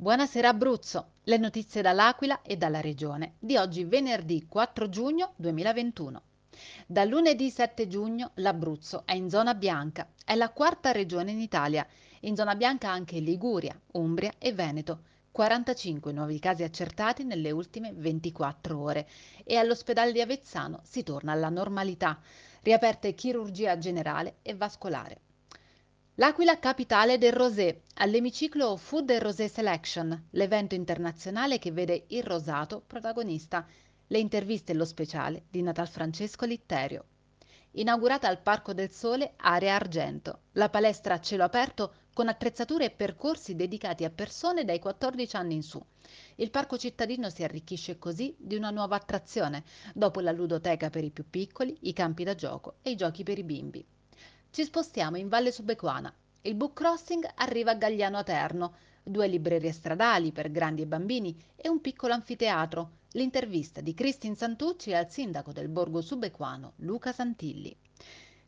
Buonasera Abruzzo, le notizie dall'Aquila e dalla regione di oggi venerdì 4 giugno 2021. Da lunedì 7 giugno l'Abruzzo è in zona bianca, è la quarta regione in Italia, in zona bianca anche Liguria, Umbria e Veneto. 45 nuovi casi accertati nelle ultime 24 ore e all'ospedale di Avezzano si torna alla normalità, riaperte chirurgia generale e vascolare. L'Aquila capitale del rosé, all'emiciclo Food and Rosé Selection, l'evento internazionale che vede il rosato protagonista, le interviste e lo speciale di Natal Francesco Litterio. Inaugurata al Parco del Sole, Area Argento, la palestra a cielo aperto con attrezzature e percorsi dedicati a persone dai 14 anni in su. Il parco cittadino si arricchisce così di una nuova attrazione, dopo la ludoteca per i più piccoli, i campi da gioco e i giochi per i bimbi. Ci spostiamo in Valle Subequana. Il book crossing arriva a Gagliano Aterno, due librerie stradali per grandi e bambini e un piccolo anfiteatro. L'intervista di Cristin Santucci al sindaco del borgo subequano Luca Santilli.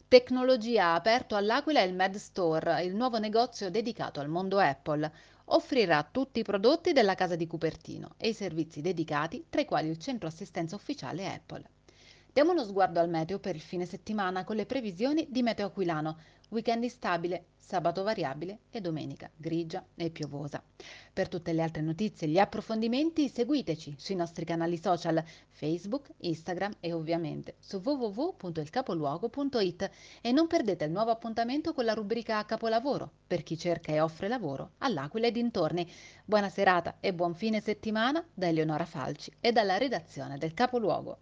Tecnologia ha aperto all'Aquila il Med Store, il nuovo negozio dedicato al mondo Apple. Offrirà tutti i prodotti della casa di Cupertino e i servizi dedicati, tra i quali il centro assistenza ufficiale Apple. Diamo uno sguardo al meteo per il fine settimana con le previsioni di Meteo Aquilano. Weekend instabile, sabato variabile e domenica grigia e piovosa. Per tutte le altre notizie e gli approfondimenti seguiteci sui nostri canali social Facebook, Instagram e ovviamente su www.ilcapoluogo.it e non perdete il nuovo appuntamento con la rubrica Capolavoro per chi cerca e offre lavoro all'Aquila e dintorni. Buona serata e buon fine settimana da Eleonora Falci e dalla redazione del Capoluogo.